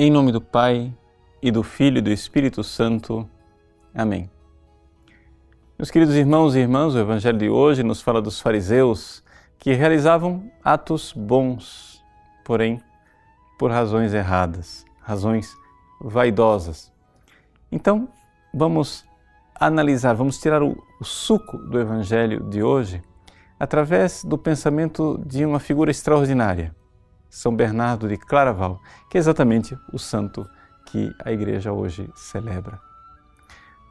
Em nome do Pai e do Filho e do Espírito Santo. Amém. Meus queridos irmãos e irmãs, o Evangelho de hoje nos fala dos fariseus que realizavam atos bons, porém por razões erradas, razões vaidosas. Então, vamos analisar, vamos tirar o, o suco do Evangelho de hoje através do pensamento de uma figura extraordinária, São Bernardo de Claraval, que é exatamente o santo que a igreja hoje celebra.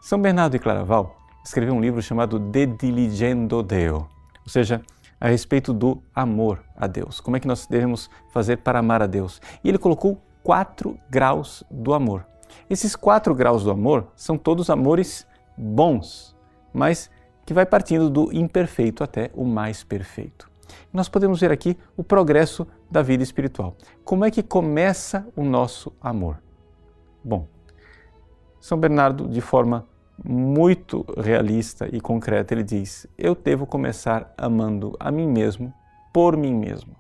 São Bernardo de Claraval escreveu um livro chamado De Diligendo Deo, ou seja, a respeito do amor a Deus. Como é que nós devemos fazer para amar a Deus? E ele colocou quatro graus do amor. Esses quatro graus do amor são todos amores bons, mas que vai partindo do imperfeito até o mais perfeito. Nós podemos ver aqui o progresso da vida espiritual. Como é que começa o nosso amor? Bom, São Bernardo, de forma muito realista e concreta, ele diz: Eu devo começar amando a mim mesmo por mim mesmo.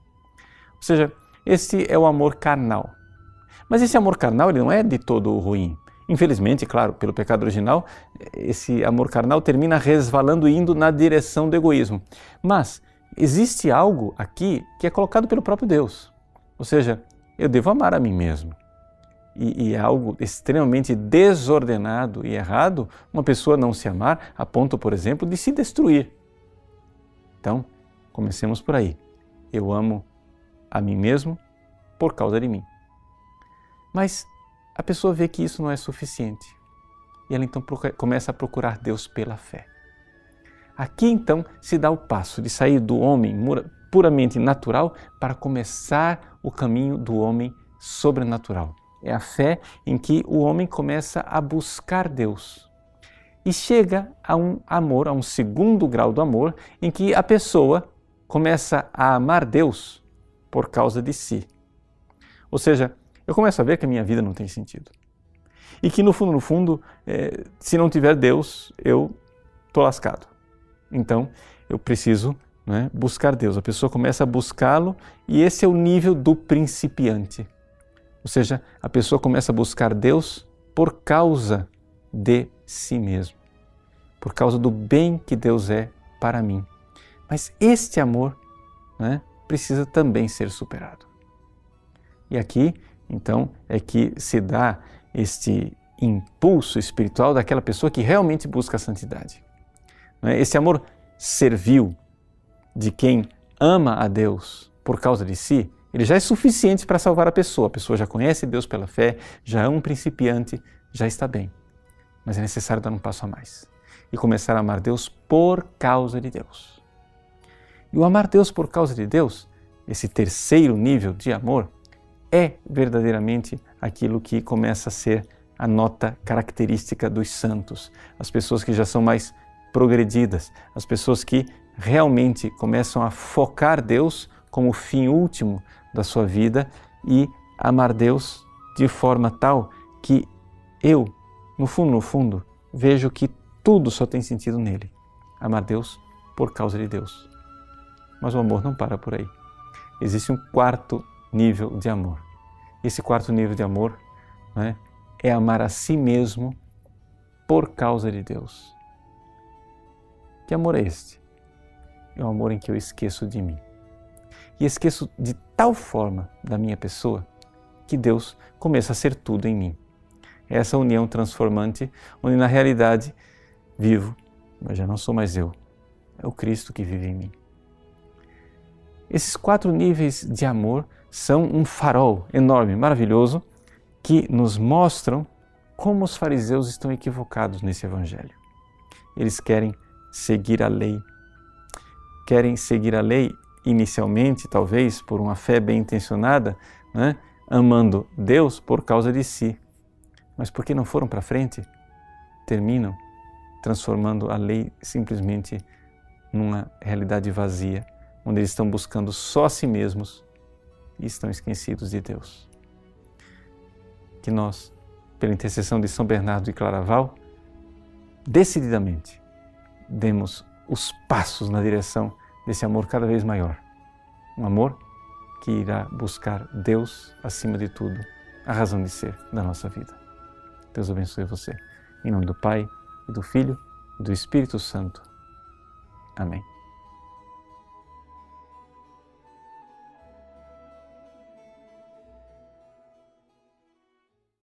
Ou seja, esse é o amor carnal. Mas esse amor carnal ele não é de todo ruim. Infelizmente, claro, pelo pecado original, esse amor carnal termina resvalando e indo na direção do egoísmo. Mas existe algo aqui que é colocado pelo próprio Deus. Ou seja, eu devo amar a mim mesmo. E, e é algo extremamente desordenado e errado uma pessoa não se amar a ponto, por exemplo, de se destruir. Então, comecemos por aí. Eu amo a mim mesmo por causa de mim. Mas a pessoa vê que isso não é suficiente e ela então começa a procurar Deus pela fé. Aqui então se dá o passo de sair do homem puramente natural para começar o caminho do homem sobrenatural. É a fé em que o homem começa a buscar Deus e chega a um amor, a um segundo grau do amor, em que a pessoa começa a amar Deus por causa de si. Ou seja, eu começo a ver que a minha vida não tem sentido. E que no fundo, no fundo, é, se não tiver Deus, eu estou lascado. Então, eu preciso né, buscar Deus. A pessoa começa a buscá-lo e esse é o nível do principiante. Ou seja, a pessoa começa a buscar Deus por causa de si mesmo, por causa do bem que Deus é para mim. Mas este amor né, precisa também ser superado. E aqui então, é que se dá este impulso espiritual daquela pessoa que realmente busca a santidade. É? Esse amor servil de quem ama a Deus por causa de si, ele já é suficiente para salvar a pessoa. A pessoa já conhece Deus pela fé, já é um principiante, já está bem. Mas é necessário dar um passo a mais e começar a amar Deus por causa de Deus. E o amar Deus por causa de Deus, esse terceiro nível de amor, é verdadeiramente aquilo que começa a ser a nota característica dos santos, as pessoas que já são mais progredidas, as pessoas que realmente começam a focar Deus como fim último da sua vida e amar Deus de forma tal que eu, no fundo, no fundo, vejo que tudo só tem sentido nele. Amar Deus por causa de Deus. Mas o amor não para por aí. Existe um quarto nível de amor. Esse quarto nível de amor né, é amar a si mesmo por causa de Deus. Que amor é este? É o amor em que eu esqueço de mim. E esqueço de tal forma da minha pessoa que Deus começa a ser tudo em mim. É essa união transformante, onde na realidade vivo, mas já não sou mais eu, é o Cristo que vive em mim. Esses quatro níveis de amor são um farol enorme, maravilhoso, que nos mostram como os fariseus estão equivocados nesse evangelho. Eles querem seguir a lei. Querem seguir a lei inicialmente, talvez por uma fé bem intencionada, né? amando Deus por causa de si. Mas porque não foram para frente, terminam transformando a lei simplesmente numa realidade vazia onde eles estão buscando só a si mesmos e estão esquecidos de Deus. Que nós, pela intercessão de São Bernardo de Claraval, decididamente demos os passos na direção desse amor cada vez maior. Um amor que irá buscar Deus acima de tudo, a razão de ser da nossa vida. Deus abençoe você. Em nome do Pai, e do Filho, e do Espírito Santo. Amém.